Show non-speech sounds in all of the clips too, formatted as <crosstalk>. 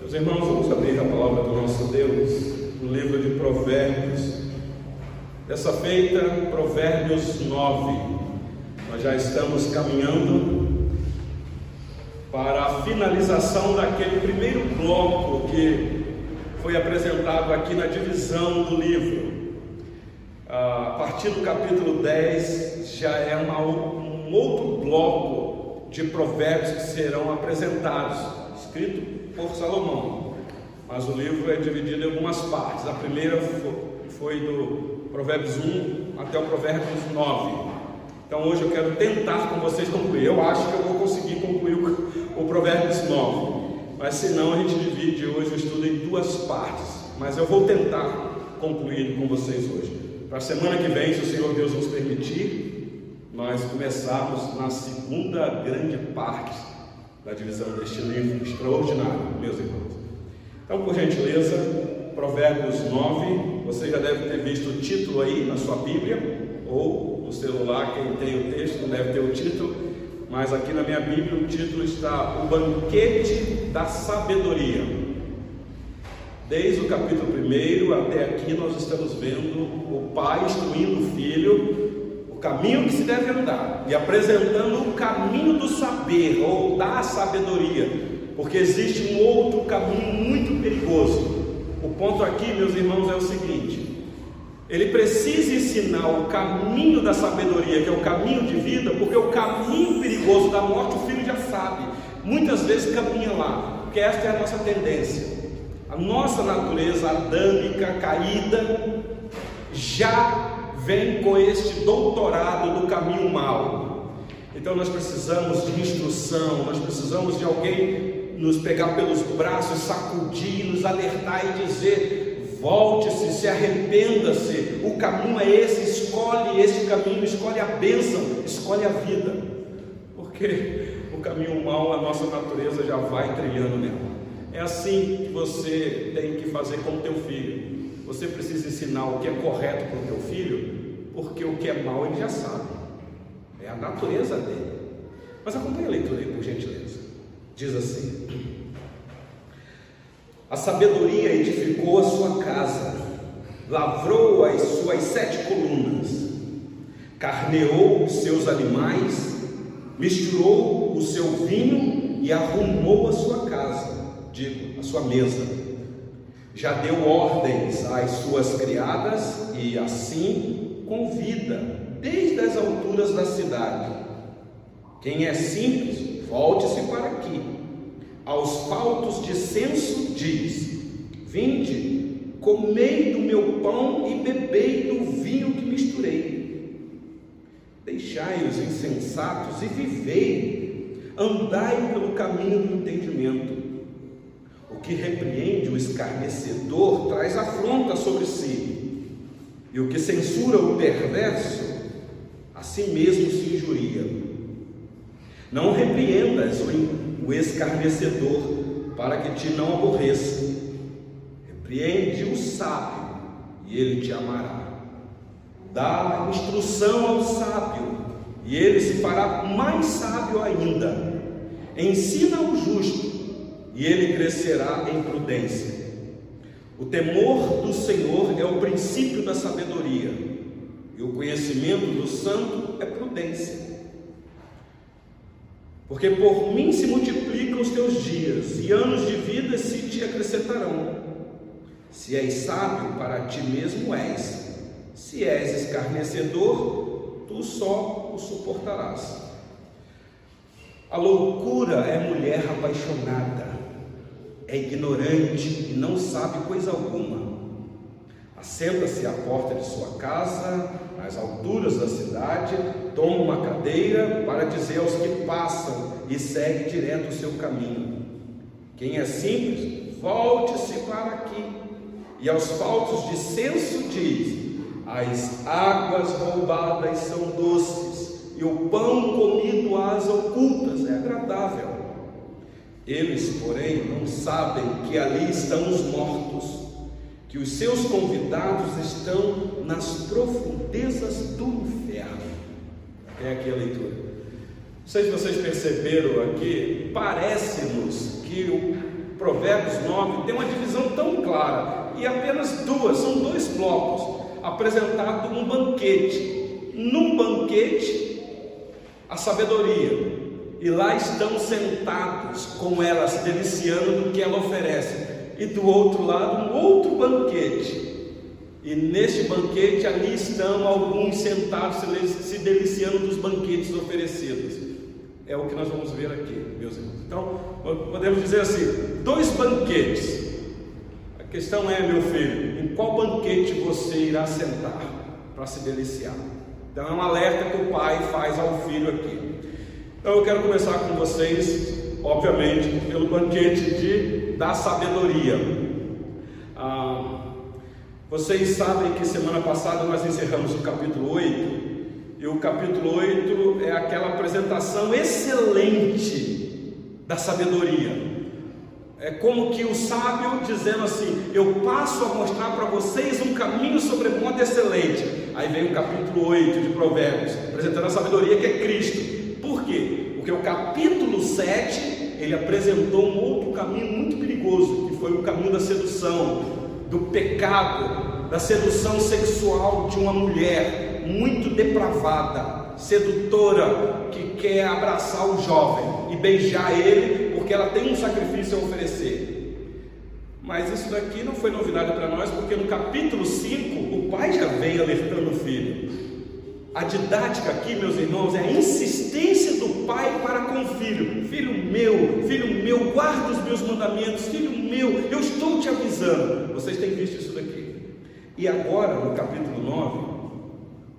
Meus irmãos, vamos abrir a palavra do nosso Deus no livro de Provérbios. Dessa feita, Provérbios 9. Nós já estamos caminhando para a finalização daquele primeiro bloco que foi apresentado aqui na divisão do livro. A partir do capítulo 10 já é uma, um outro bloco de provérbios que serão apresentados, escrito por Salomão. Mas o livro é dividido em algumas partes. A primeira foi do Provérbios 1 até o Provérbios 9. Então hoje eu quero tentar com vocês concluir. Eu acho que eu vou conseguir concluir o, Provérbios 9. Mas se não, a gente divide hoje o estudo em duas partes. Mas eu vou tentar concluir com vocês hoje. Para a semana que vem, se o Senhor Deus nos permitir, nós começarmos na segunda grande parte da divisão deste livro extraordinário, meus irmãos. Então, por gentileza, Provérbios 9, você já deve ter visto o título aí na sua Bíblia, ou no celular, quem tem o texto deve ter o título, mas aqui na minha Bíblia o título está O Banquete da Sabedoria. Desde o capítulo 1 até aqui, nós estamos vendo o pai instruindo o filho caminho que se deve andar e apresentando o caminho do saber ou da sabedoria, porque existe um outro caminho muito perigoso. O ponto aqui, meus irmãos, é o seguinte: ele precisa ensinar o caminho da sabedoria, que é o caminho de vida, porque o caminho perigoso da morte o filho já sabe, muitas vezes caminha lá, porque esta é a nossa tendência. A nossa natureza adâmica, caída, já vem com este doutorado do caminho mau. Então nós precisamos de instrução, nós precisamos de alguém nos pegar pelos braços, sacudir, nos alertar e dizer: volte-se, se arrependa-se, o caminho é esse, escolhe esse caminho, escolhe a bênção, escolhe a vida, porque o caminho mau, a nossa natureza já vai trilhando nela. É assim que você tem que fazer com o teu filho. Você precisa ensinar o que é correto para o teu filho, porque o que é mal ele já sabe. É a natureza dele. Mas acompanhe a leitura aí, por gentileza. Diz assim: A sabedoria edificou a sua casa, lavrou as suas sete colunas, carneou os seus animais, misturou o seu vinho e arrumou a sua casa, digo, a sua mesa já deu ordens às suas criadas e assim convida desde as alturas da cidade. Quem é simples, volte-se para aqui. Aos faltos de senso diz: Vinde, comei do meu pão e bebei do vinho que misturei. Deixai os insensatos e vivei, andai pelo caminho do entendimento o que repreende o escarnecedor traz afronta sobre si, e o que censura o perverso, a si mesmo se injuria. Não repreendas o escarnecedor, para que te não aborreça. Repreende o sábio, e ele te amará. Dá instrução ao sábio, e ele se fará mais sábio ainda. Ensina o justo, e ele crescerá em prudência. O temor do Senhor é o princípio da sabedoria, e o conhecimento do santo é prudência. Porque por mim se multiplicam os teus dias, e anos de vida se te acrescentarão. Se és sábio, para ti mesmo és. Se és escarnecedor, tu só o suportarás. A loucura é mulher apaixonada é ignorante e não sabe coisa alguma. Assenta-se à porta de sua casa, às alturas da cidade, toma uma cadeira para dizer aos que passam e segue direto o seu caminho. Quem é simples, volte-se para aqui. E aos faltos de senso diz: as águas roubadas são doces, e o pão comido às ocultas é agradável. Eles, porém, não sabem que ali estão os mortos, que os seus convidados estão nas profundezas do inferno. É aqui a leitura. Não sei se vocês perceberam aqui, parece-nos que o Provérbios 9 tem uma divisão tão clara e apenas duas, são dois blocos apresentado um banquete. Num banquete, a sabedoria, e lá estão sentados com ela, se deliciando do que ela oferece, e do outro lado, um outro banquete. E neste banquete ali estão alguns sentados se deliciando dos banquetes oferecidos. É o que nós vamos ver aqui, meus irmãos. Então, podemos dizer assim: dois banquetes. A questão é, meu filho, em qual banquete você irá sentar para se deliciar? Então, é um alerta que o pai faz ao filho aqui. Então, eu quero começar com vocês, obviamente, pelo banquete de, da sabedoria. Ah, vocês sabem que semana passada nós encerramos o capítulo 8, e o capítulo 8 é aquela apresentação excelente da sabedoria. É como que o sábio dizendo assim: Eu passo a mostrar para vocês um caminho sobre excelente. Aí vem o capítulo 8 de Provérbios, apresentando a sabedoria que é Cristo. Quê? Porque o capítulo 7 ele apresentou um outro caminho muito perigoso, que foi o caminho da sedução, do pecado, da sedução sexual de uma mulher muito depravada, sedutora, que quer abraçar o jovem e beijar ele, porque ela tem um sacrifício a oferecer. Mas isso daqui não foi novidade para nós, porque no capítulo 5 o pai já vem alertando o filho. A didática aqui, meus irmãos, é a insistência do pai para com o filho. Filho meu, filho meu, guarda os meus mandamentos, filho meu, eu estou te avisando. Vocês têm visto isso daqui. E agora, no capítulo 9,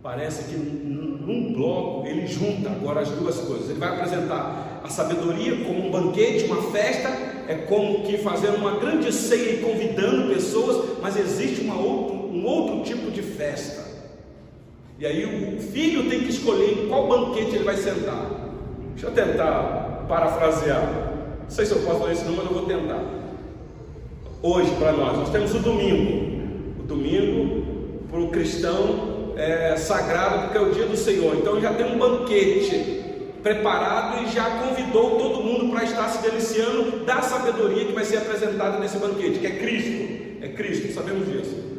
parece que num bloco ele junta agora as duas coisas. Ele vai apresentar a sabedoria como um banquete, uma festa, é como que fazendo uma grande ceia e convidando pessoas, mas existe uma outro, um outro tipo de festa e aí o filho tem que escolher em qual banquete ele vai sentar. Deixa eu tentar parafrasear. Não sei se eu posso fazer isso não, mas eu vou tentar. Hoje para nós, nós temos o domingo. O domingo para o cristão é sagrado porque é o dia do Senhor. Então já tem um banquete preparado e já convidou todo mundo para estar se deliciando da sabedoria que vai ser apresentada nesse banquete, que é Cristo. É Cristo, sabemos disso.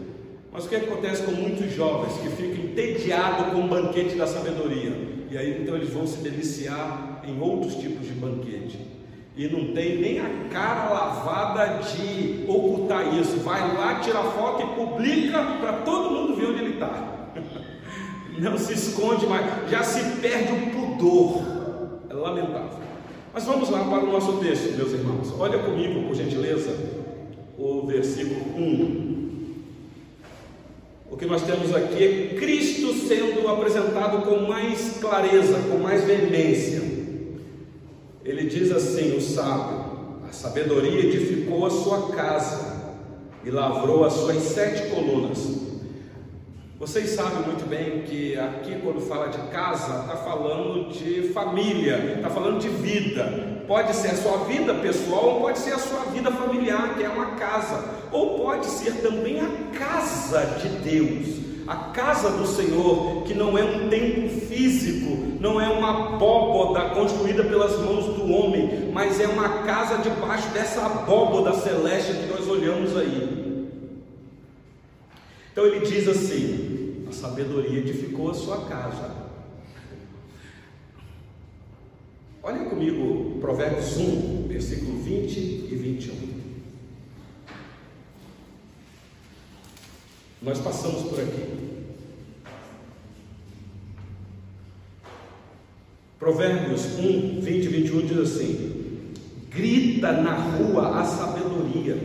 Mas o que acontece com muitos jovens que ficam entediados com o banquete da sabedoria? E aí então eles vão se deliciar em outros tipos de banquete. E não tem nem a cara lavada de ocultar isso. Vai lá, tira foto e publica para todo mundo ver onde ele está. <laughs> Não se esconde mais, já se perde o pudor. É lamentável. Mas vamos lá para o nosso texto, meus irmãos. Olha comigo, por gentileza, o versículo 1. O que nós temos aqui é Cristo sendo apresentado com mais clareza, com mais veemência. Ele diz assim: o sábio, a sabedoria edificou a sua casa e lavrou as suas sete colunas. Vocês sabem muito bem que aqui, quando fala de casa, está falando de família, está falando de vida. Pode ser a sua vida pessoal, ou pode ser a sua vida familiar, que é uma casa, ou pode ser também a casa de Deus, a casa do Senhor, que não é um templo físico, não é uma abóboda construída pelas mãos do homem, mas é uma casa debaixo dessa abóboda celeste que nós olhamos aí. Então ele diz assim: a sabedoria edificou a sua casa. Olha comigo Provérbios 1, versículo 20 e 21. Nós passamos por aqui. Provérbios 1, 20 e 21 diz assim: Grita na rua a sabedoria,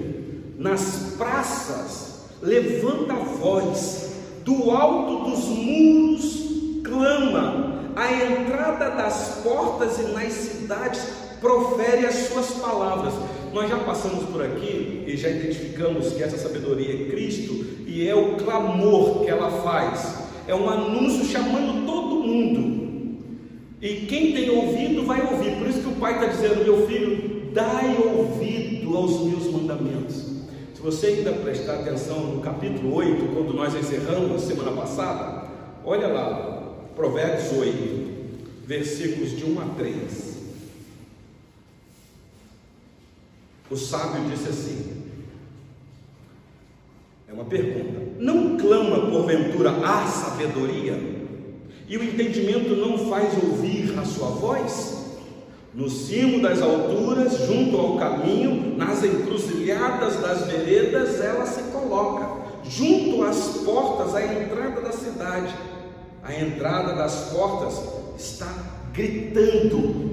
nas praças levanta a voz, do alto dos muros clama, à entrada das portas e nas cidades profere as suas palavras. Nós já passamos por aqui e já identificamos que essa sabedoria é Cristo e é o clamor que ela faz, é um anúncio chamando todo mundo. E quem tem ouvido vai ouvir, por isso que o pai está dizendo: meu filho, dai ouvido aos meus mandamentos. Se você ainda prestar atenção no capítulo 8, quando nós encerramos semana passada, olha lá, Provérbios 8, versículos de 1 a 3. O sábio disse assim: é uma pergunta, não clama porventura a sabedoria? E o entendimento não faz ouvir a sua voz? No cimo das alturas, junto ao caminho, nas encruzilhadas das veredas, ela se coloca, junto às portas, à entrada da cidade. A entrada das portas está gritando.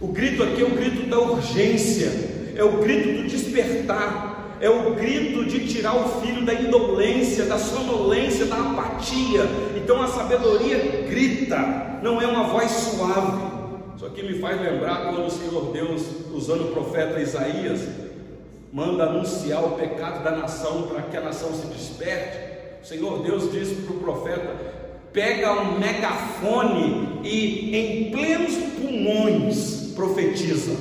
O grito aqui é o grito da urgência, é o grito do despertar, é o grito de tirar o filho da indolência, da sonolência, da apatia. Então a sabedoria grita, não é uma voz suave. Isso aqui me faz lembrar quando o Senhor Deus, usando o profeta Isaías, manda anunciar o pecado da nação para que a nação se desperte. O Senhor Deus disse para o profeta: pega um megafone e em plenos pulmões profetiza.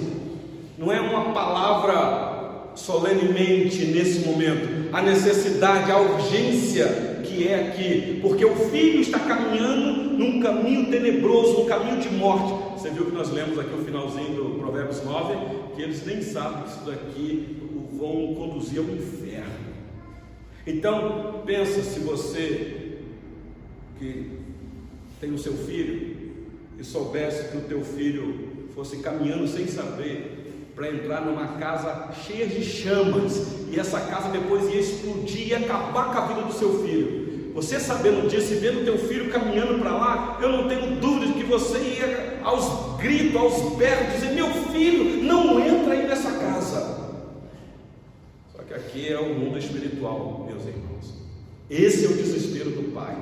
Não é uma palavra solenemente nesse momento, a necessidade, a urgência que é aqui, porque o filho está caminhando num caminho tenebroso, um caminho de morte. Você viu que nós lemos aqui o finalzinho do Provérbios 9, que eles nem sabem que isso daqui vão conduzir ao inferno. Então, pensa se você que tem o seu filho e soubesse que o teu filho fosse caminhando sem saber para entrar numa casa cheia de chamas e essa casa depois ia explodir e acabar com a vida do seu filho. Você sabendo disso e vendo teu filho caminhando para lá, eu não tenho dúvida de que você ia aos gritos, aos berros, dizer: Meu filho, não entra aí nessa casa. Só que aqui é o mundo espiritual, meus irmãos. Esse é o desespero do pai,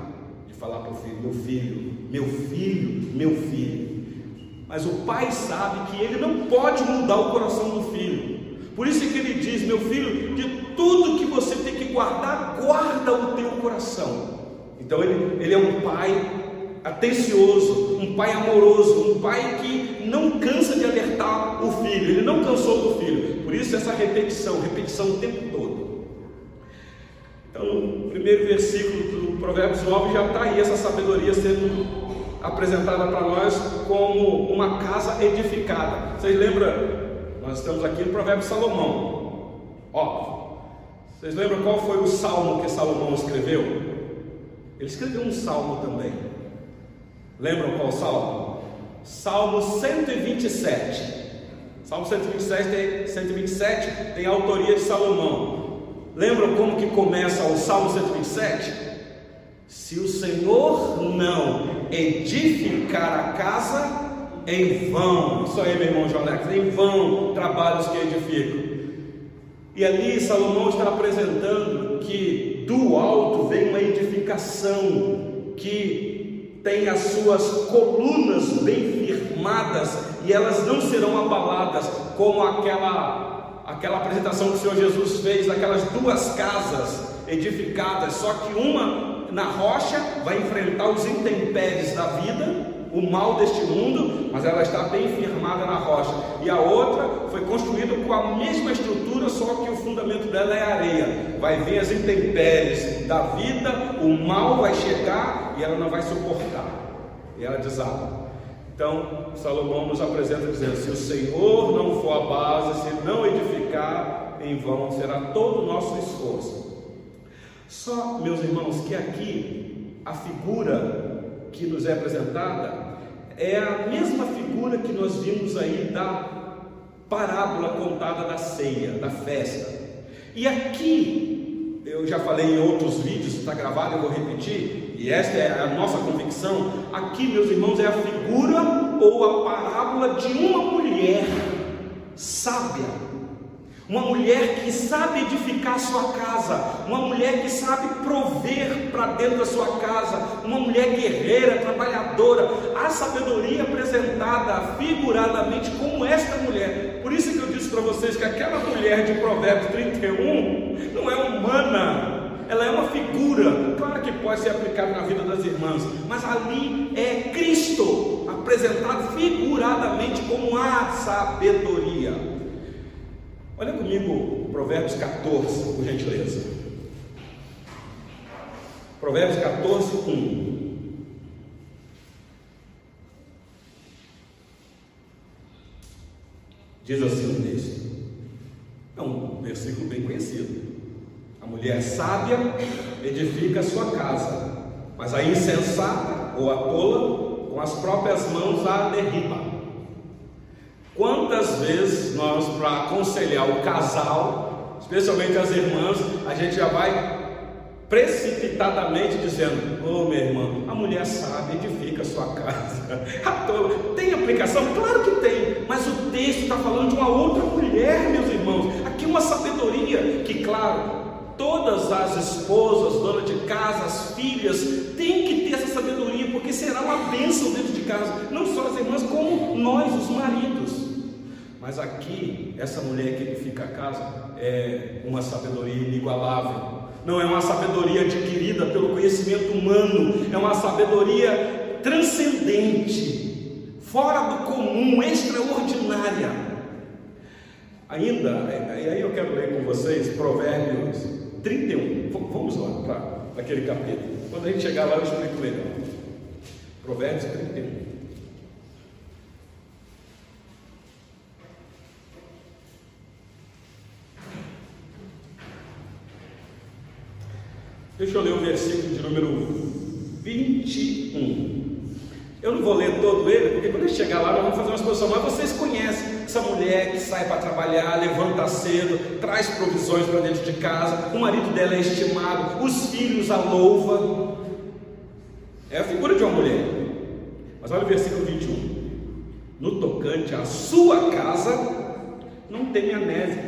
de falar para o filho: Meu filho, meu filho, meu filho. Mas o pai sabe que ele não pode mudar o coração do filho. Por isso é que ele diz: Meu filho, de tudo que você tem que guardar, guarda o teu coração. Então ele, ele é um pai atencioso, um pai amoroso, um pai que não cansa de alertar o filho, ele não cansou do filho. Por isso essa repetição, repetição o tempo todo. Então, no primeiro versículo do Provérbios 9 já está aí essa sabedoria sendo apresentada para nós como uma casa edificada. Vocês lembram nós estamos aqui no Provérbio Salomão. Óbvio. Vocês lembram qual foi o salmo que Salomão escreveu? Ele escreveu um salmo também. Lembram qual salmo? Salmo 127. Salmo 127 tem, 127 tem a autoria de Salomão. Lembram como que começa o Salmo 127? Se o Senhor não edificar a casa, em vão, isso aí, meu irmão Jonex, em vão trabalhos que edificam. E ali Salomão está apresentando que do alto vem uma edificação que tem as suas colunas bem firmadas e elas não serão abaladas, como aquela, aquela apresentação que o Senhor Jesus fez daquelas duas casas edificadas, só que uma na rocha vai enfrentar os intempéries da vida o mal deste mundo, mas ela está bem firmada na rocha. E a outra foi construída com a mesma estrutura, só que o fundamento dela é areia. Vai vir as intempéries da vida, o mal vai chegar e ela não vai suportar. E ela desaba. Então, Salomão nos apresenta dizendo: se o Senhor não for a base, se não edificar, em vão será todo o nosso esforço. Só, meus irmãos, que aqui a figura que nos é apresentada é a mesma figura que nós vimos aí da parábola contada da ceia, da festa. E aqui, eu já falei em outros vídeos, está gravado, eu vou repetir, e esta é a nossa convicção. Aqui, meus irmãos, é a figura ou a parábola de uma mulher sábia uma mulher que sabe edificar a sua casa, uma mulher que sabe prover para dentro da sua casa, uma mulher guerreira, trabalhadora, a sabedoria apresentada figuradamente como esta mulher. Por isso que eu disse para vocês que aquela mulher de Provérbios 31 não é humana, ela é uma figura, claro que pode ser aplicada na vida das irmãs, mas ali é Cristo apresentado figuradamente como a sabedoria. Olha comigo Provérbios 14, por gentileza. Provérbios 14, 1. Diz assim o texto. É um versículo bem conhecido. A mulher sábia edifica a sua casa, mas a insensata ou a tola com as próprias mãos a derriba. Quantas vezes nós, para aconselhar o casal, especialmente as irmãs, a gente já vai precipitadamente dizendo: Ô oh, minha irmã, a mulher sabe, edifica a sua casa. <laughs> Tem aplicação? Claro que tem, mas o texto está falando de uma outra mulher, meus irmãos. Aqui uma sabedoria que, claro, todas as esposas, donas de casa, as filhas, têm que ter essa sabedoria, porque será uma bênção dentro de casa, não só as irmãs, como nós, os maridos. Mas aqui, essa mulher que edifica a casa é uma sabedoria inigualável não é uma sabedoria adquirida pelo conhecimento humano, é uma sabedoria transcendente, fora do comum, extraordinária. Ainda, e aí eu quero ler com vocês Provérbios 31. Vamos lá para aquele capítulo. Quando a gente chegar lá, eu explico melhor. Provérbios 31. Deixa eu ler o versículo de número 21. Eu não vou ler todo ele, porque quando ele chegar lá, nós vamos fazer uma exposição. Mas vocês conhecem essa mulher que sai para trabalhar, levanta cedo, traz provisões para dentro de casa, o marido dela é estimado, os filhos a louva. É a figura de uma mulher. Mas olha o versículo 21. No tocante à sua casa, não tem a neve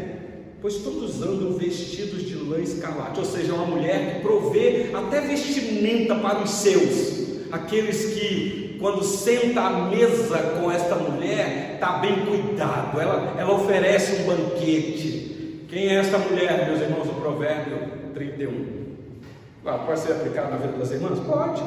pois todos andam vestidos de lã escarlate, ou seja, uma mulher que provê até vestimenta para os seus, aqueles que, quando senta à mesa com esta mulher, está bem cuidado, ela, ela oferece um banquete. Quem é esta mulher, meus irmãos, do Provérbio 31? Claro, pode ser aplicado na vida das irmãs? Pode.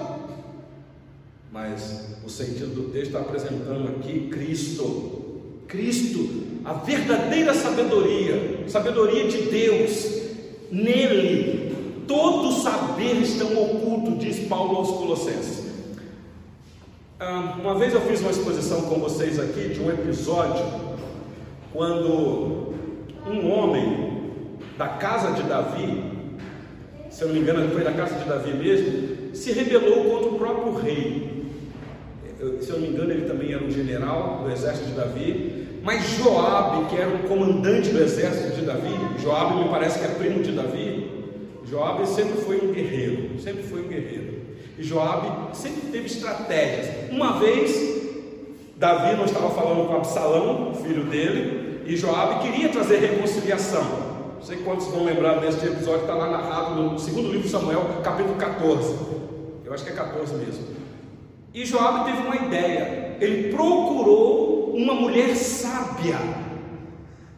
Mas o sentido do texto está apresentando aqui Cristo. Cristo a verdadeira sabedoria, sabedoria de Deus, nele todo saber está oculto, diz Paulo aos Colossenses. Ah, uma vez eu fiz uma exposição com vocês aqui de um episódio quando um homem da casa de Davi, se eu não me engano, foi da casa de Davi mesmo, se rebelou contra o próprio rei. Se eu não me engano, ele também era um general do exército de Davi, mas Joabe, que era o comandante do exército de Davi, Joabe me parece que é primo de Davi. Joabe sempre foi um guerreiro, sempre foi um guerreiro. E Joabe sempre teve estratégias. Uma vez, Davi não estava falando com Absalão, filho dele, e Joabe queria trazer reconciliação. Não sei quantos vão lembrar desse episódio, está lá narrado no segundo livro de Samuel, capítulo 14. Eu acho que é 14 mesmo. E Joabe teve uma ideia. Ele procurou uma mulher sábia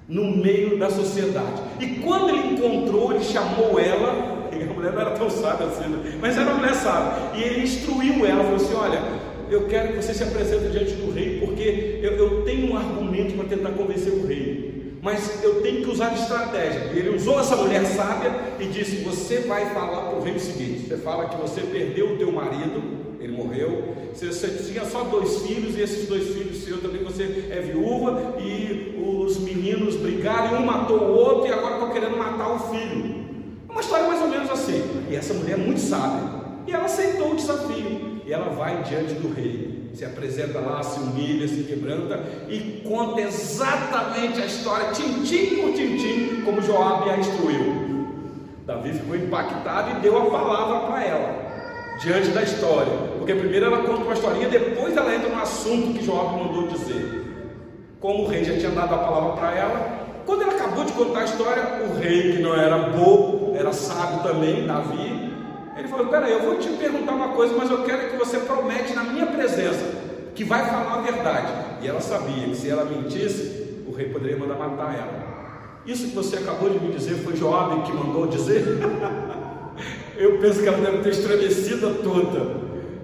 no meio da sociedade. E quando ele encontrou, ele chamou ela, <laughs> a mulher não era tão sábia assim, né? mas era uma mulher sábia, e ele instruiu ela, falou assim: Olha, eu quero que você se apresente diante do rei, porque eu, eu tenho um argumento para tentar convencer o rei, mas eu tenho que usar estratégia. Ele usou essa mulher sábia e disse: Você vai falar para o rei o seguinte: Você fala que você perdeu o teu marido ele morreu. Você, tinha só dois filhos, e esses dois filhos seus também você é viúva, e os meninos brigaram, um matou o outro, e agora estão querendo matar o filho. Uma história mais ou menos assim. E essa mulher é muito sábia. E ela aceitou o desafio. E ela vai diante do rei. Se apresenta lá, se humilha, se quebranta e conta exatamente a história, tintim por tintim, como Joabe a instruiu. Davi ficou impactado e deu a palavra para ela diante da história. Porque primeiro ela conta uma historinha, depois ela entra no assunto que Joab mandou dizer. Como o rei já tinha dado a palavra para ela, quando ela acabou de contar a história, o rei, que não era bobo, era sábio também, Davi, ele falou: Peraí, eu vou te perguntar uma coisa, mas eu quero que você promete na minha presença que vai falar a verdade. E ela sabia que se ela mentisse, o rei poderia mandar matar ela. Isso que você acabou de me dizer foi Joab que mandou dizer? <laughs> Eu penso que ela deve ter estremecido toda.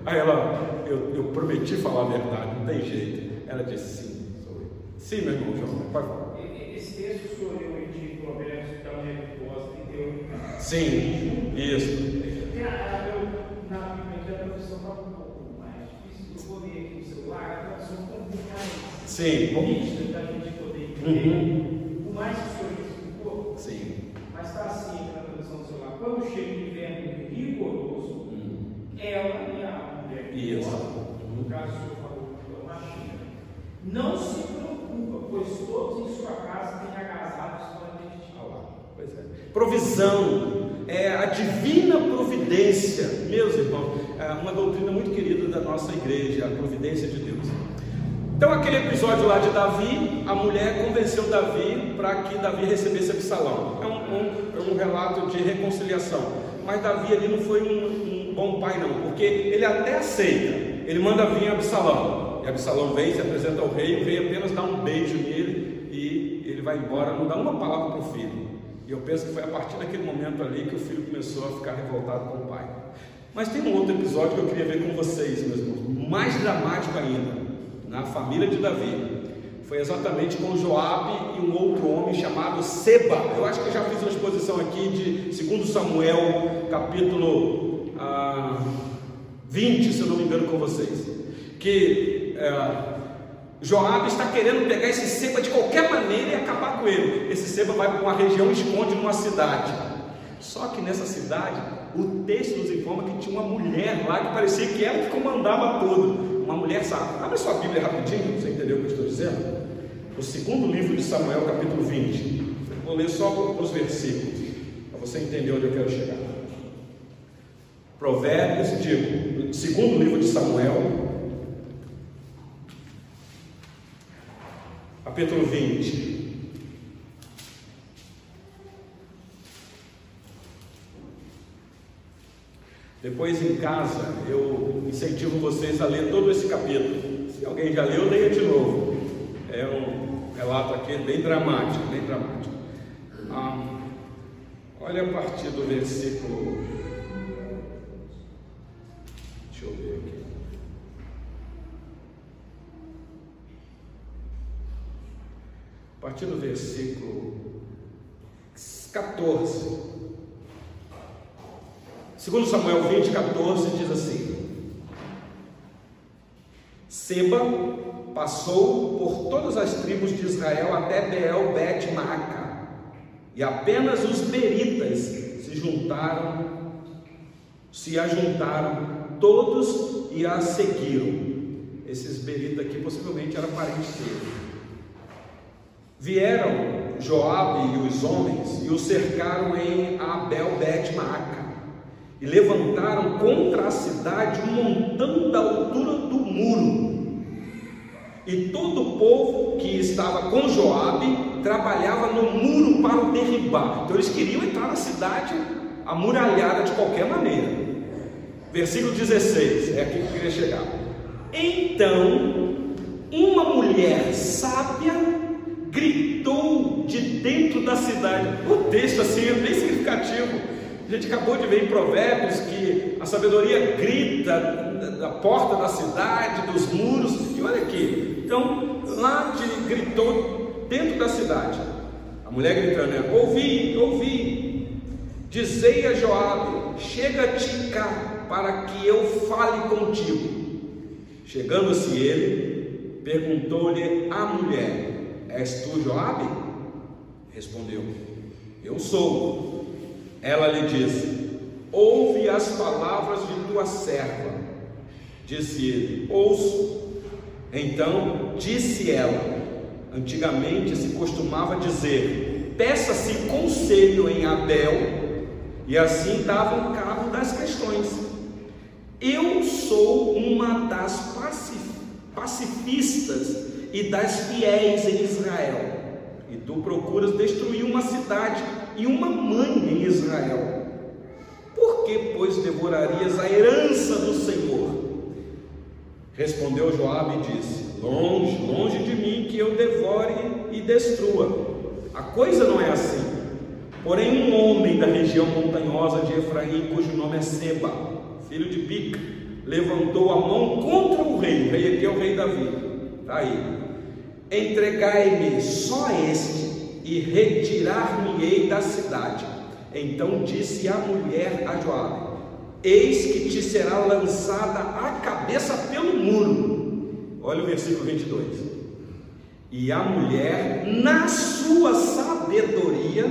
Aí ela, eu, eu prometi falar a verdade, não tem jeito. Ela disse sim, sou eu. Sim, meu irmão João, pode falar. Esse texto senhor leu de Provérbios, que está onde é Sim, isso. Na Bíblia, a profissão fala um pouco mais difícil. Eu vou ler aqui no celular, a tradução complicada. Sim. Da gente poder entender. Uhum. O mais que o senhor explicou. Sim mas está assim na tradução do celular. Quando chega o inverno rigoroso, hum. é ela e a mulher que no caso o senhor falou com a China, não se preocupa, pois todos em sua casa têm agasalhos para dedicar. Pois é. Provisão. É a divina providência, meus irmãos, é uma doutrina muito querida da nossa igreja, a providência de Deus. Então, aquele episódio lá de Davi, a mulher convenceu Davi para que Davi recebesse Absalão. É um um, um relato de reconciliação. Mas Davi ali não foi um, um, bom pai, não, porque ele até aceita, ele manda vir Absalão. E Absalão vem, se apresenta ao rei, o rei apenas dá um beijo nele e ele vai embora, não dá uma palavra para o filho. E eu penso que foi a partir daquele momento ali que o filho começou a ficar revoltado com o pai. Mas tem um outro episódio que eu queria ver com vocês, meus irmãos, mais dramático ainda na família de Davi, foi exatamente com Joabe e um outro homem chamado Seba. Eu acho que eu já fiz uma exposição aqui de 2 Samuel, capítulo ah, 20, se eu não me engano com vocês. Que é, Joabe está querendo pegar esse Seba de qualquer maneira e acabar com ele. Esse Seba vai para uma região e esconde numa cidade. Só que nessa cidade, o texto nos informa que tinha uma mulher lá que parecia que ela que comandava tudo uma mulher sábia. Abre sua Bíblia rapidinho, você entender o que eu estou dizendo. O segundo livro de Samuel, capítulo 20. vou ler só os versículos, para você entender onde eu quero chegar. Provérbios, digo, segundo livro de Samuel, capítulo 20. Depois em casa eu incentivo vocês a ler todo esse capítulo. Se alguém já leu, leia de novo. É um relato aqui bem dramático, bem dramático. Ah, olha a partir do versículo. Deixa eu ver aqui. A partir do versículo 14. Segundo Samuel 20, 14, diz assim: Seba passou por todas as tribos de Israel até Beel Bet Maaca, e apenas os beritas se juntaram, se ajuntaram, todos e a seguiram. Esses beritas aqui possivelmente eram parentes dele. Vieram Joabe e os homens e o cercaram em Abel Bet Maaca e levantaram contra a cidade um montão da altura do muro. E todo o povo que estava com Joabe trabalhava no muro para o derribar. Então eles queriam entrar na cidade amuralhada de qualquer maneira. Versículo 16, é aqui que eu queria chegar. Então, uma mulher sábia gritou de dentro da cidade. O texto assim é bem significativo. A gente acabou de ver em Provérbios que a sabedoria grita da porta da cidade, dos muros, e olha aqui. Então, lá de, gritou dentro da cidade. A mulher gritando, né? ouvi, ouvi. Dizei a Joabe, chega-te cá, para que eu fale contigo. Chegando-se ele, perguntou-lhe a mulher: És tu Joabe? Respondeu: Eu sou. Ela lhe disse: Ouve as palavras de tua serva. Disse ele: Ouço. Então disse ela: Antigamente se costumava dizer: Peça-se conselho em Abel, e assim davam cabo das questões. Eu sou uma das pacifistas e das fiéis em Israel, e tu procuras destruir uma cidade e uma mãe em Israel. Por que, pois, devorarias a herança do Senhor? Respondeu Joabe e disse: Longe, longe de mim que eu devore e destrua. A coisa não é assim. Porém, um homem da região montanhosa de Efraim, cujo nome é Seba, filho de Bica, levantou a mão contra o rei. O rei aqui é o rei Davi. Está aí. Entregai-me só este e retirar-me-ei da cidade. Então disse a mulher a Joabe: Eis que te será lançada a cabeça pelo muro. Olha o versículo 22. E a mulher, na sua sabedoria,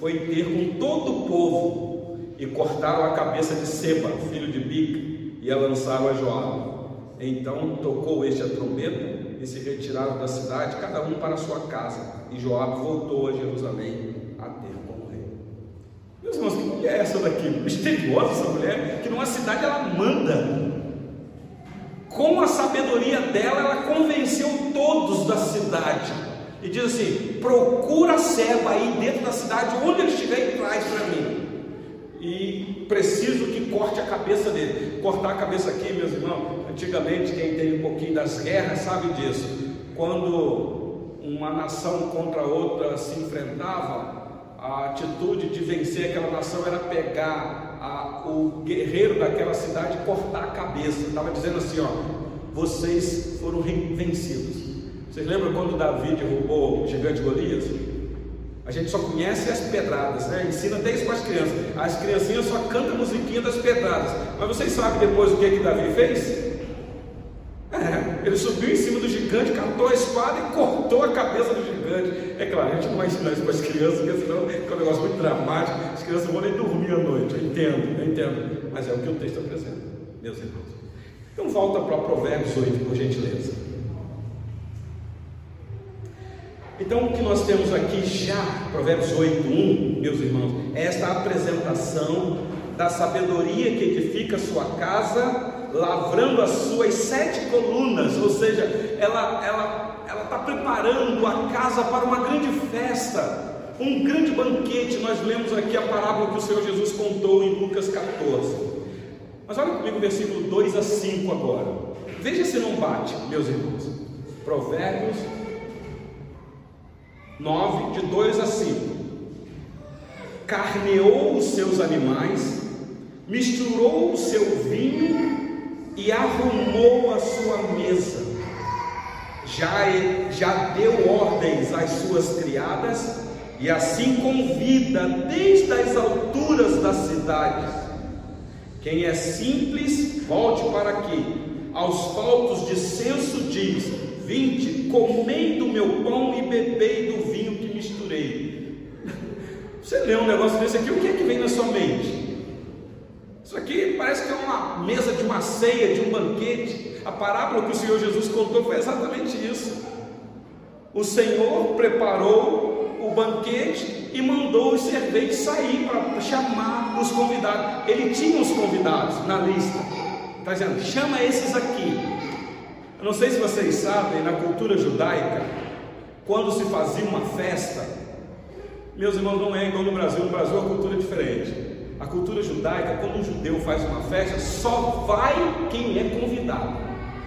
foi ter com todo o povo e cortaram a cabeça de Seba, filho de Bica, e a lançaram a Joabe. Então tocou este a trombeta e se retiraram da cidade, cada um para a sua casa. E Joabe voltou a Jerusalém a ter com o rei. Meus irmãos, que mulher é essa daqui? Misteriosa essa mulher, que numa cidade ela manda. Com a sabedoria dela, ela convenceu todos da cidade. E diz assim: procura servo aí dentro da cidade, onde ele estiver, e traz para mim e preciso que corte a cabeça dele. Cortar a cabeça aqui, meus irmãos, antigamente quem tem um pouquinho das guerras sabe disso. Quando uma nação contra outra se enfrentava, a atitude de vencer aquela nação era pegar a, o guerreiro daquela cidade e cortar a cabeça. Estava dizendo assim: ó, vocês foram vencidos. Vocês lembram quando Davi derrubou o gigante Golias? A gente só conhece as pedradas, né? Ensina isso para as crianças. As criancinhas só cantam a musiquinha das pedradas. Mas vocês sabem depois o que, que Davi fez? Ele subiu em cima do gigante, catou a espada e cortou a cabeça do gigante. É claro, a gente não vai ensinar isso para as crianças, porque senão é um negócio muito dramático. As crianças não vão nem dormir à noite. Eu entendo, eu entendo. Mas é o que o texto apresenta, meus irmãos. Então volta para Provérbios 8, por gentileza. Então, o que nós temos aqui já, Provérbios 8, 1, meus irmãos, é esta apresentação da sabedoria que edifica sua casa, lavrando as suas sete colunas, ou seja, ela ela ela está preparando a casa para uma grande festa, um grande banquete. Nós lemos aqui a parábola que o Senhor Jesus contou em Lucas 14. Mas olha comigo o versículo 2 a 5 agora. Veja se não bate, meus irmãos. Provérbios 9, de 2 a 5. Carneou os seus animais, misturou o seu vinho e arrumou a sua mesa. Já, já deu ordens às suas criadas e assim convida desde as alturas das cidades. Quem é simples, volte para aqui. Aos faltos de senso diz: Vinde, comei do meu pão e bebei do vinho que misturei. <laughs> Você lê um negócio desse aqui, o que é que vem na sua mente? Isso aqui parece que é uma mesa de uma ceia, de um banquete. A parábola que o Senhor Jesus contou foi exatamente isso. O Senhor preparou o banquete e mandou os serventes sair para chamar os convidados. Ele tinha os convidados na lista. Está dizendo, chama esses aqui. Eu não sei se vocês sabem, na cultura judaica, quando se fazia uma festa, meus irmãos, não é igual no Brasil, no Brasil a cultura é diferente. A cultura judaica, quando um judeu faz uma festa, só vai quem é convidado,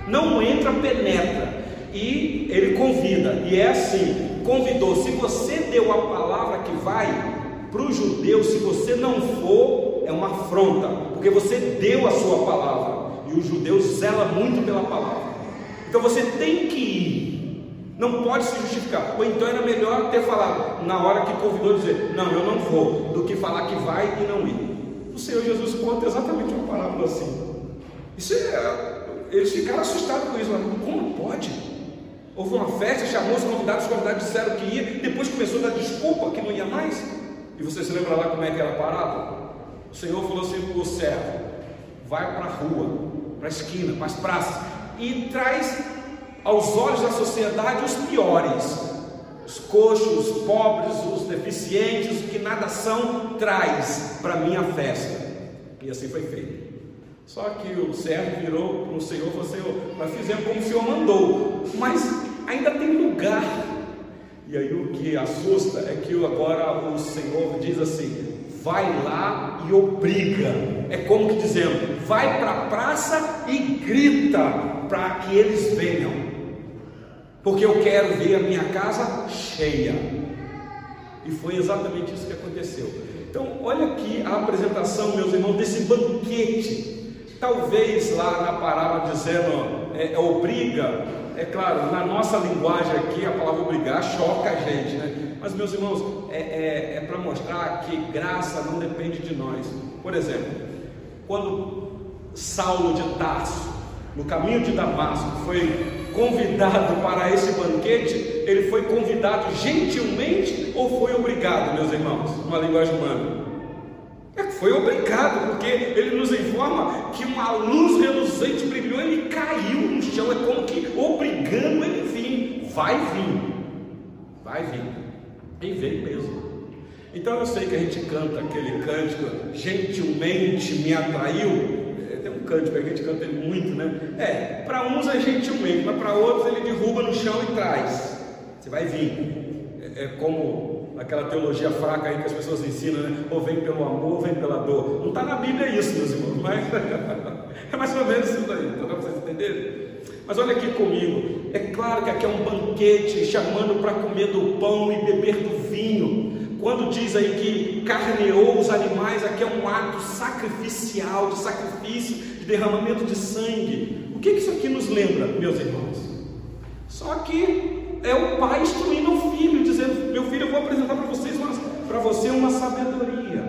não entra, penetra, e ele convida, e é assim: convidou. Se você deu a palavra que vai, para o judeu, se você não for, é uma afronta, porque você deu a sua palavra, e o judeu zela muito pela palavra. Então você tem que ir. Não pode se justificar. Ou então era melhor ter falado na hora que convidou dizer, não, eu não vou, do que falar que vai e não ir. O Senhor Jesus conta exatamente uma parábola assim. Isso é, eles ficaram assustados com isso. Como pode? Houve uma festa, chamou os convidados, os convidados disseram que ia, depois começou a dar desculpa que não ia mais. E você se lembra lá como é que era a parábola? O Senhor falou assim para o servo: vai para a rua, para a esquina, para as praças, e traz aos olhos da sociedade os piores, os coxos, os pobres, os deficientes, os que nada são, traz para minha festa. E assim foi feito. Só que o servo virou para o Senhor e falou: Senhor, nós fizemos como o Senhor mandou, mas ainda tem lugar. E aí o que assusta é que agora o Senhor diz assim: vai lá e obriga. É como que dizendo: vai para a praça e grita para que eles venham, porque eu quero ver a minha casa cheia. E foi exatamente isso que aconteceu. Então, olha aqui a apresentação, meus irmãos, desse banquete. Talvez lá na parábola dizendo é, é, obriga, é claro, na nossa linguagem aqui a palavra obrigar choca a gente, né? Mas, meus irmãos, é, é, é para mostrar que graça não depende de nós. Por exemplo, quando Saulo de Tarso no caminho de Damasco, foi convidado para esse banquete, ele foi convidado gentilmente ou foi obrigado, meus irmãos, numa linguagem humana? É, Foi obrigado, porque ele nos informa que uma luz reluzente brilhou, ele caiu no chão, é como que obrigando ele vir. Vai vir, vai vir. E vem mesmo. Então eu sei que a gente canta aquele cântico, gentilmente me atraiu. Cântico a gente canta muito, né? É, para uns é gentilmente, mas para outros ele derruba no chão e traz. Você vai vir. É, é como aquela teologia fraca aí que as pessoas ensinam, né? Ou vem pelo amor, ou vem pela dor. Não está na Bíblia isso, meus irmãos, mas <laughs> é mais ou menos isso daí, então para vocês entenderem? Mas olha aqui comigo, é claro que aqui é um banquete chamando para comer do pão e beber do vinho. Quando diz aí que carneou os animais, aqui é um ato sacrificial, de sacrifício, de derramamento de sangue. O que, isso aqui nos lembra, meus irmãos? Só que é o pai instruindo o filho, dizendo: Meu filho, eu vou apresentar para vocês para você uma sabedoria.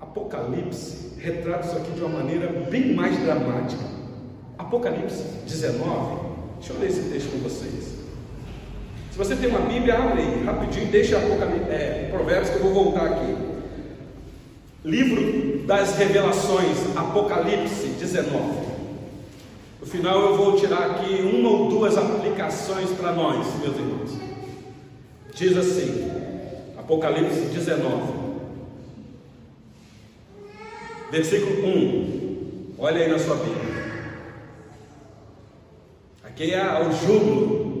Apocalipse retrata isso aqui de uma maneira bem mais dramática. Apocalipse 19, deixa eu ler esse texto com vocês. Se você tem uma Bíblia, abre aí rapidinho, deixa é, Provérbios que eu vou voltar aqui. Livro das Revelações, Apocalipse 19. No final eu vou tirar aqui uma ou duas aplicações para nós, meus irmãos. Diz assim, Apocalipse 19, versículo 1. Olha aí na sua Bíblia. Aqui é o júbilo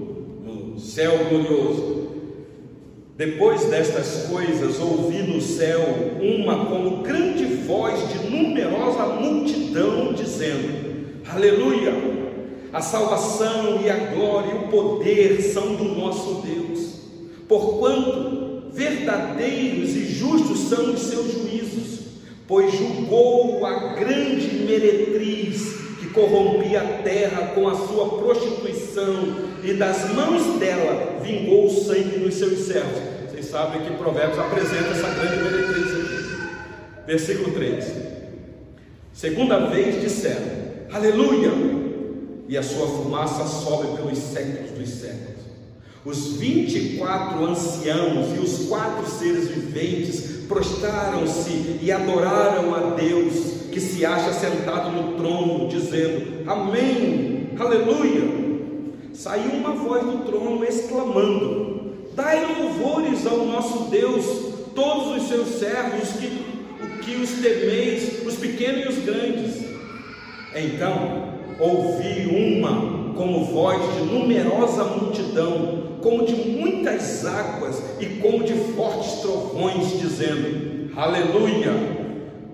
céu glorioso. Depois destas coisas, ouvi no céu uma como grande voz de numerosa multidão dizendo: Aleluia! A salvação e a glória e o poder são do nosso Deus, porquanto verdadeiros e justos são os seus juízos, pois julgou a grande meretriz que corrompia a terra com a sua prostituição, e das mãos dela vingou o sangue dos seus servos. Vocês sabem que Provérbios apresenta essa grande meretriz aqui. Versículo 3: Segunda vez disseram aleluia, e a sua fumaça sobe pelos séculos dos séculos. Os vinte e quatro anciãos e os quatro seres viventes prostraram-se e adoraram a Deus que se acha sentado no trono, dizendo: Amém, aleluia. Saiu uma voz do trono exclamando: Dai louvores ao nosso Deus, todos os seus servos, que, que os temeis, os pequenos e os grandes então ouvi uma como voz de numerosa multidão, como de muitas águas e como de fortes trovões, dizendo: Aleluia!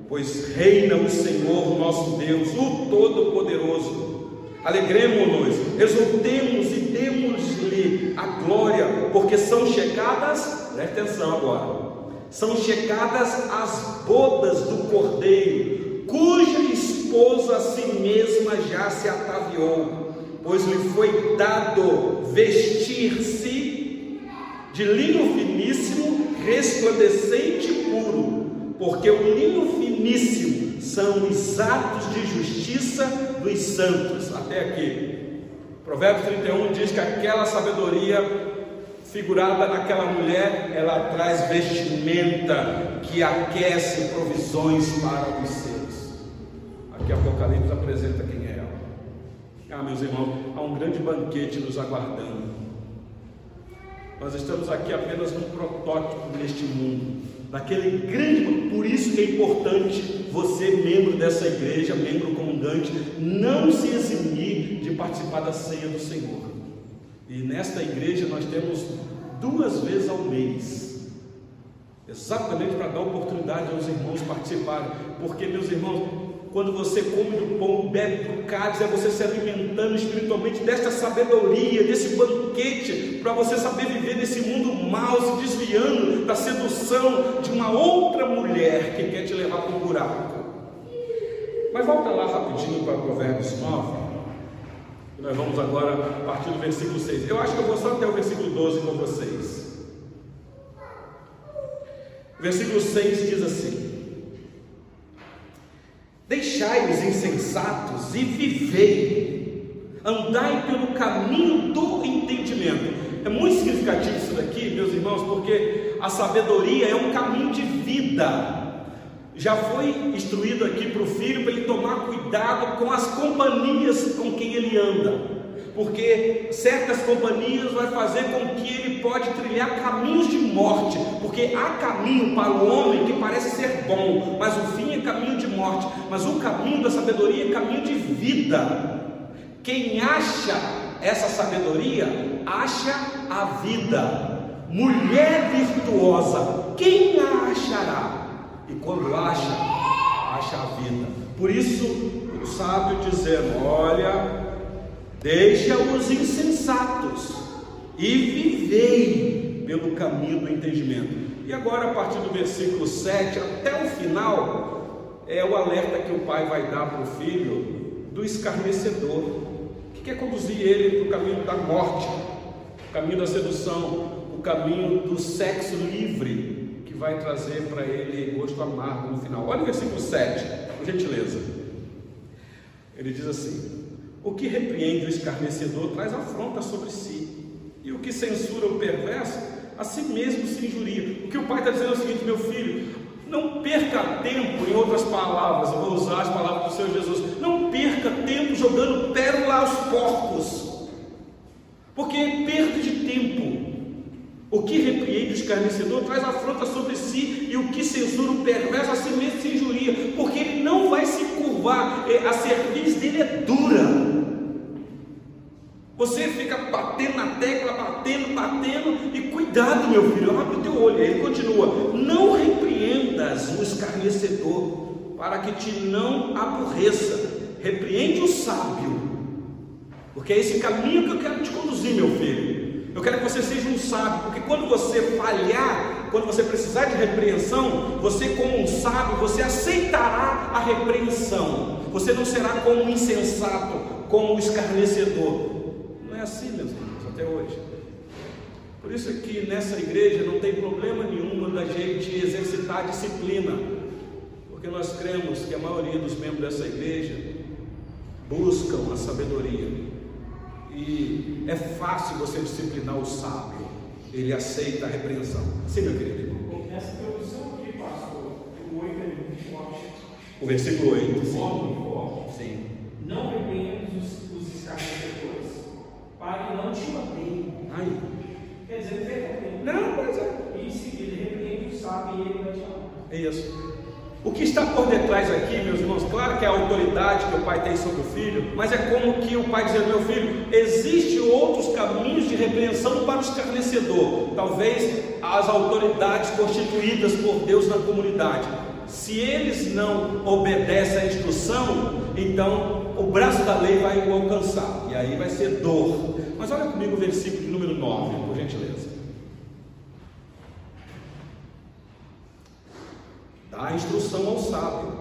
Pois reina o Senhor nosso Deus, o Todo-Poderoso. Alegremos-nos, exultemos e demos-lhe a glória, porque são chegadas, presta atenção agora, são chegadas as bodas do Cordeiro, cuja esposa a si mesma já se ataviou, pois lhe foi dado vestir-se de linho finíssimo, resplandecente e puro, porque o linho finíssimo são os atos de justiça dos santos. Até aqui. Provérbios 31 diz que aquela sabedoria figurada naquela mulher, ela traz vestimenta que aquece provisões para os seus que Apocalipse apresenta quem é ela. Ah, meus irmãos, há um grande banquete nos aguardando. Nós estamos aqui apenas num protótipo neste mundo, daquele grande. Por isso que é importante você, membro dessa igreja, membro comungante, não se eximir de participar da ceia do Senhor. E nesta igreja nós temos duas vezes ao mês, exatamente para dar oportunidade aos irmãos participarem, porque, meus irmãos, quando você come do pão, bebe do cálice, é você se alimentando espiritualmente desta sabedoria, desse banquete, para você saber viver nesse mundo mal, se desviando da sedução de uma outra mulher que quer te levar para um buraco. Mas volta lá rapidinho para Provérbios 9. Nós vamos agora partir do versículo 6. Eu acho que eu vou só até o versículo 12 com vocês. Versículo 6 diz assim: Deixai os insensatos e vivei, andai pelo caminho do entendimento. É muito significativo isso daqui, meus irmãos, porque a sabedoria é um caminho de vida. Já foi instruído aqui para o filho para ele tomar cuidado com as companhias com quem ele anda porque certas companhias vai fazer com que ele pode trilhar caminhos de morte, porque há caminho para o homem que parece ser bom, mas o fim é caminho de morte, mas o caminho da sabedoria é caminho de vida. Quem acha essa sabedoria, acha a vida. Mulher virtuosa, quem a achará? E quando acha, acha a vida. Por isso, o sábio dizendo: Olha, deixa os insensatos e vivei pelo caminho do entendimento. E agora, a partir do versículo 7 até o final, é o alerta que o pai vai dar para o filho do escarnecedor, que quer conduzir ele para o caminho da morte, o caminho da sedução, o caminho do sexo livre, que vai trazer para ele gosto amargo no final. Olha o versículo 7, por gentileza. Ele diz assim: O que repreende o escarnecedor traz afronta sobre si, e o que censura o perverso, a si mesmo se injuria. O que o pai está dizendo é o seguinte: meu filho, não perca tempo, em outras palavras, eu vou usar as palavras do Senhor Jesus, não perca tempo jogando pérola aos porcos, porque é perda de tempo. O que repreende o escarnecedor traz afronta sobre si, e o que censura o perverso a si mesmo se injuria, porque ele não vai se curvar, é, a cerviz dele é dura. Você fica batendo na tecla, batendo, batendo, e cuidado, meu filho, abre o teu olho. Ele continua: Não repreendas o escarnecedor, para que te não aborreça. Repreende o sábio, porque é esse caminho que eu quero te conduzir, meu filho. Eu quero que você seja um sábio, porque quando você falhar, quando você precisar de repreensão, você, como um sábio, você aceitará a repreensão. Você não será como um insensato, como um escarnecedor assim, meus irmãos, até hoje. Por isso é que nessa igreja não tem problema nenhum da gente exercitar a disciplina, porque nós cremos que a maioria dos membros dessa igreja buscam a sabedoria. E é fácil você disciplinar o sábio, ele aceita a repreensão. Sim, meu querido irmão. Nessa introdução aqui, pastor, o 8 é muito forte. O versículo 8. Sim. Não repreende os, os escarnecedores para que não te odeie. Aí. Quer dizer, Não, mas é. E se ele repreende o sábio e ele vai te amar. É isso. O que está por detrás aqui, meus irmãos, claro que é a autoridade que o pai tem sobre o filho, mas é como que o pai dizendo, meu filho, existem outros caminhos de repreensão para o escarnecedor, talvez as autoridades constituídas por Deus na comunidade. Se eles não obedecem à instrução, então o braço da lei vai o alcançar, e aí vai ser dor. Mas olha comigo o versículo número 9, por gentileza. Dá a instrução ao sábio,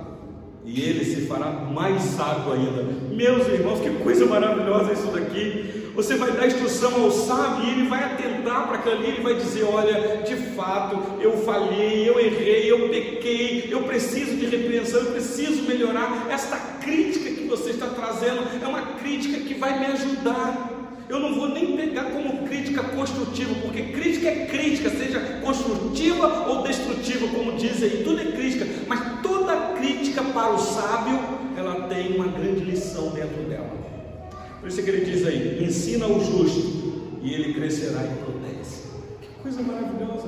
e ele se fará mais sábio ainda. Meus irmãos, que coisa maravilhosa isso daqui. Você vai dar instrução ao sábio e ele vai atentar para aquilo ali, ele vai dizer: Olha, de fato, eu falhei, eu errei, eu pequei, eu preciso de repreensão, eu preciso melhorar. Esta crítica que você está trazendo é uma crítica que vai me ajudar. Eu não vou nem pegar como crítica construtiva, porque crítica é crítica, seja construtiva ou destrutiva, como dizem aí, tudo é crítica, mas toda crítica para o sábio, ela tem uma grande lição dentro dela. Por isso que ele diz aí: ensina o justo e ele crescerá em prudência. Que coisa maravilhosa.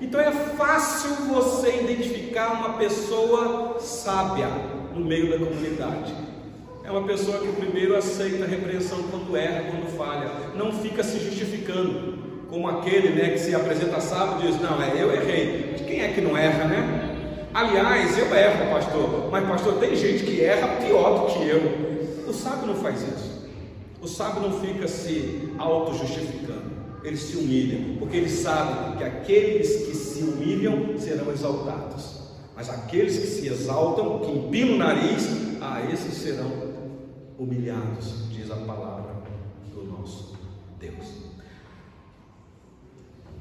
Então é fácil você identificar uma pessoa sábia no meio da comunidade. É uma pessoa que primeiro aceita a repreensão quando erra, quando falha, não fica se justificando, como aquele né, que se apresenta sábio e diz: Não, é, eu errei. Quem é que não erra, né? Aliás, eu erro, pastor, mas pastor, tem gente que erra pior do que eu. O sábio não faz isso. O sábio não fica se auto-justificando, ele se humilha, porque ele sabe que aqueles que se humilham serão exaltados, mas aqueles que se exaltam, que empinam o nariz, ah, esses serão humilhados, diz a palavra do nosso Deus.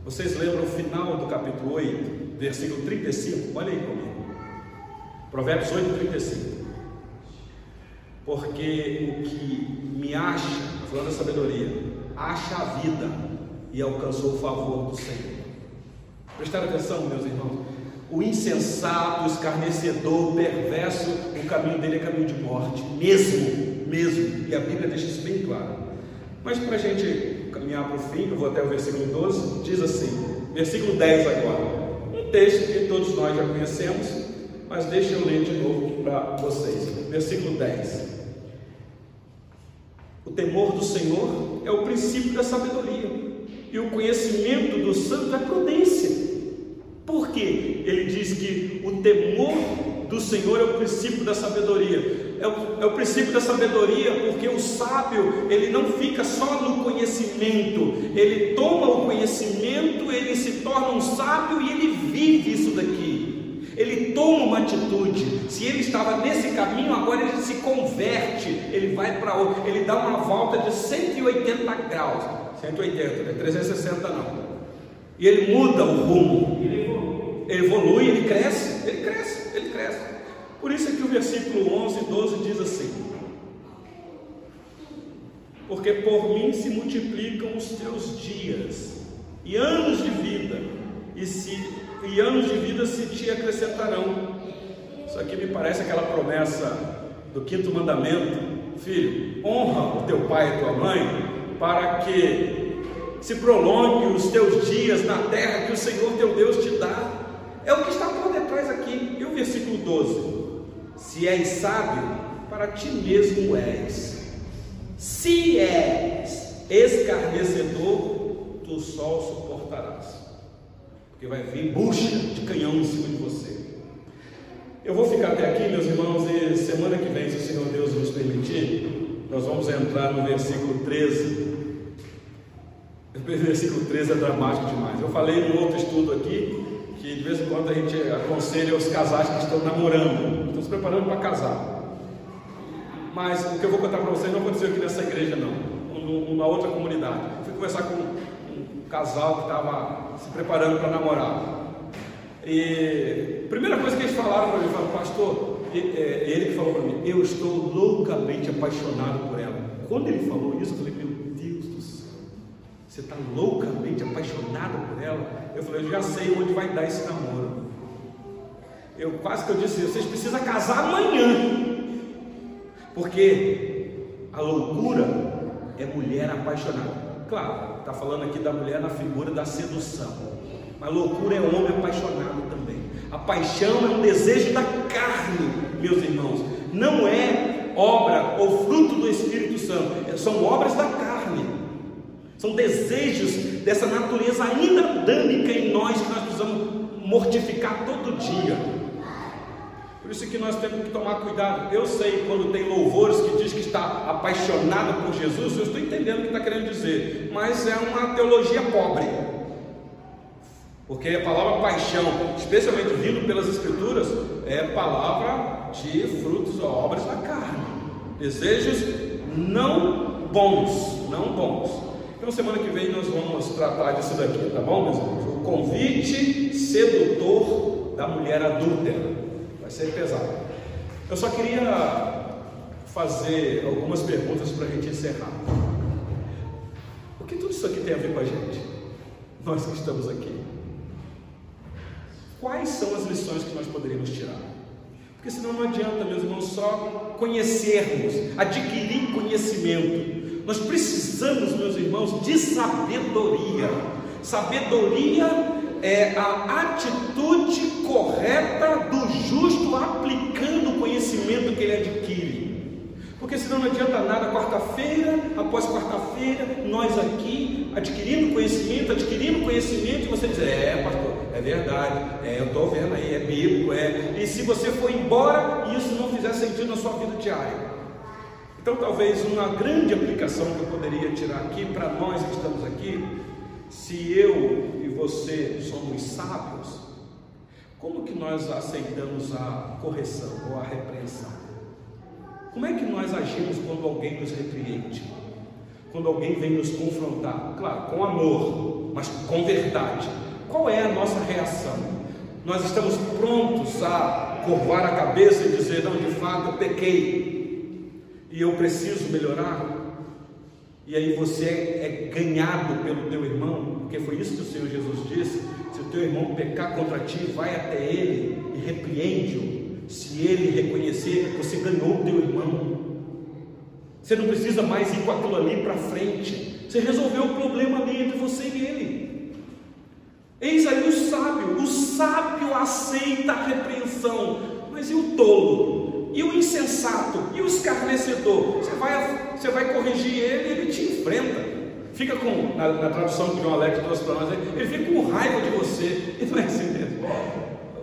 Vocês lembram o final do capítulo 8, versículo 35? Olha aí comigo. Provérbios 8, 35. Porque o que me acha, falando da sabedoria, acha a vida e alcançou o favor do Senhor. Prestaram atenção, meus irmãos? O insensato, o escarnecedor, o perverso, o caminho dele é caminho de morte, mesmo, mesmo. E a Bíblia deixa isso bem claro. Mas para a gente caminhar para o fim, eu vou até o versículo 12, diz assim, versículo 10 agora. Um texto que todos nós já conhecemos, mas deixa eu ler de novo para vocês. Versículo 10. O temor do Senhor é o princípio da sabedoria, e o conhecimento do santo é prudência. Por quê? Ele diz que o temor do Senhor é o princípio da sabedoria. É o, é o, princípio da sabedoria, porque o sábio ele não fica só no conhecimento, ele toma o conhecimento, ele se torna um sábio e ele vive isso daqui ele toma uma atitude. Se ele estava nesse caminho, agora ele se converte, ele vai para outro, ele dá uma volta de 180 graus. 180, não é 360 não. E ele muda o rumo. Ele evolui, ele cresce, ele cresce, ele cresce. Por isso é que o versículo 11 e 12 diz assim: Porque por mim se multiplicam os teus dias e anos de vida, e se e anos de vida se te acrescentarão. Isso aqui me parece aquela promessa do quinto mandamento: Filho, honra o teu pai e tua mãe, para que se prolongue os teus dias na terra que o Senhor teu Deus te dá. É o que está por detrás aqui. E o versículo 12: Se és sábio, para ti mesmo és. Se és escarnecedor, tu só suportarás porque vai vir bucha de canhão em cima de você. Eu vou ficar até aqui, meus irmãos, e semana que vem, se o Senhor Deus nos permitir, nós vamos entrar no versículo 13. <laughs> O versículo 13 é dramático demais. Eu falei num outro estudo aqui de vez em quando a gente aconselha os casais que estão namorando, estão se preparando para casar. Mas o que eu vou contar para vocês não aconteceu aqui nessa igreja, não, numa outra comunidade. Eu fui conversar com um casal que estava se preparando para namorar. E a primeira coisa que eles falaram para mim, falaram, pastor, é, ele que falou para mim, eu estou loucamente apaixonado por ela. Quando ele falou isso, eu falei, meu você está loucamente apaixonado por ela? Eu falei, eu já sei onde vai dar esse namoro. Eu quase que eu disse, vocês precisam casar amanhã. Porque a loucura é mulher apaixonada. Claro, está falando aqui da mulher na figura da sedução. Mas loucura é homem apaixonado também. A paixão é um desejo da carne, meus irmãos. Não é obra ou fruto do Espírito Santo. São obras da. São desejos dessa natureza ainda adâmica em nós que nós precisamos mortificar todo dia. Por isso que nós temos que tomar cuidado. Eu sei quando tem louvores que diz que está apaixonado por Jesus, eu estou entendendo o que está querendo dizer, mas é uma teologia pobre. Porque a palavra paixão, especialmente vindo pelas Escrituras, é palavra de frutos ou obras da carne, desejos não bons, não bons. Então, semana que vem nós vamos tratar disso daqui, tá bom, meus irmãos? O convite sedutor da mulher adúltera vai ser pesado. Eu só queria fazer algumas perguntas para a gente encerrar. O que tudo isso aqui tem a ver com a gente? Nós que estamos aqui. Quais são as lições que nós poderíamos tirar? Porque senão não adianta, meus irmãos, só conhecermos, adquirir conhecimento. Nós precisamos, meus irmãos, de sabedoria. Sabedoria é a atitude correta do justo aplicando o conhecimento que ele adquire. Porque senão não adianta nada, quarta-feira, após quarta-feira, nós aqui adquirindo conhecimento, adquirindo conhecimento, e você diz, é pastor, é verdade, é, eu estou vendo aí, é bíblico, é. E se você for embora e isso não fizer sentido na sua vida diária. Então talvez uma grande aplicação que eu poderia tirar aqui para nós que estamos aqui, se eu você somos sábios, como que nós aceitamos a correção ou a repreensão? Como é que nós agimos quando alguém nos repreende? Quando alguém vem nos confrontar? Claro, com amor, mas com verdade. Qual é a nossa reação? Nós estamos prontos a curvar a cabeça e dizer: não, de fato eu pequei e eu preciso melhorar? E aí você é ganhado pelo teu irmão, porque foi isso que o Senhor Jesus disse: se o teu irmão pecar contra ti, vai até ele e repreende-o. Se ele reconhecer, você ganhou o teu irmão. Você não precisa mais ir com aquilo ali para frente. Você resolveu o problema ali entre você e ele. Eis aí o sábio. O sábio aceita a repreensão. Mas e o tolo? E o insensato? E o escarnecedor? Você vai, você vai corrigir ele e ele te enfrenta. Fica com, na, na tradução que o Alex trouxe para nós, ele fica com raiva de você. E <laughs> não é assim mesmo.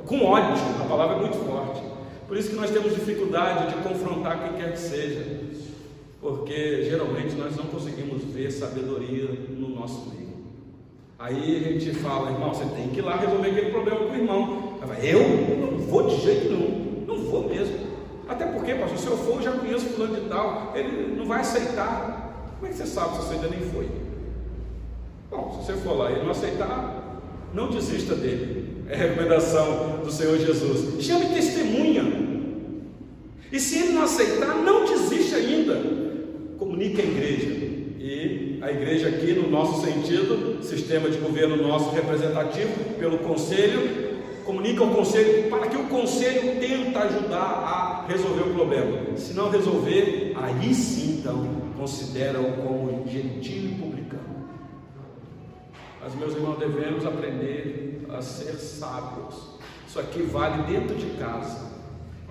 Com ódio. A palavra é muito forte. Por isso que nós temos dificuldade de confrontar quem quer que seja porque geralmente nós não conseguimos ver sabedoria no nosso meio. Aí a gente fala, irmão, você tem que ir lá resolver aquele problema com o irmão. Eu não vou de jeito nenhum, não vou mesmo. Até porque, pastor, se eu for, eu já conheço fulano de tal, ele não vai aceitar. Como é que você sabe se você ainda nem foi? Bom, se você for lá e ele não aceitar, não desista dele. É a recomendação do Senhor Jesus. Chame testemunha. E se ele não aceitar, não desista ainda comunica a igreja. E a igreja aqui, no nosso sentido, sistema de governo nosso representativo, pelo conselho, comunica ao conselho para que o conselho tenta ajudar a resolver o problema. Se não resolver, aí sim então considera-o como gentil e publicano. Mas meus irmãos, devemos aprender a ser sábios. Isso aqui vale dentro de casa.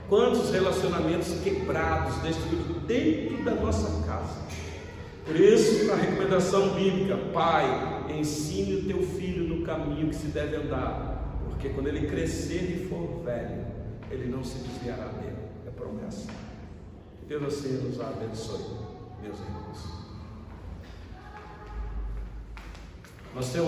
Quantos relacionamentos quebrados, destruídos dentro da nossa casa. Por isso, a recomendação bíblica, pai, ensine o teu filho no caminho que se deve andar, porque quando ele crescer e for velho, ele não se desviará dele. É promessa. Deus assim nos abençoe, meus irmãos. Nós temos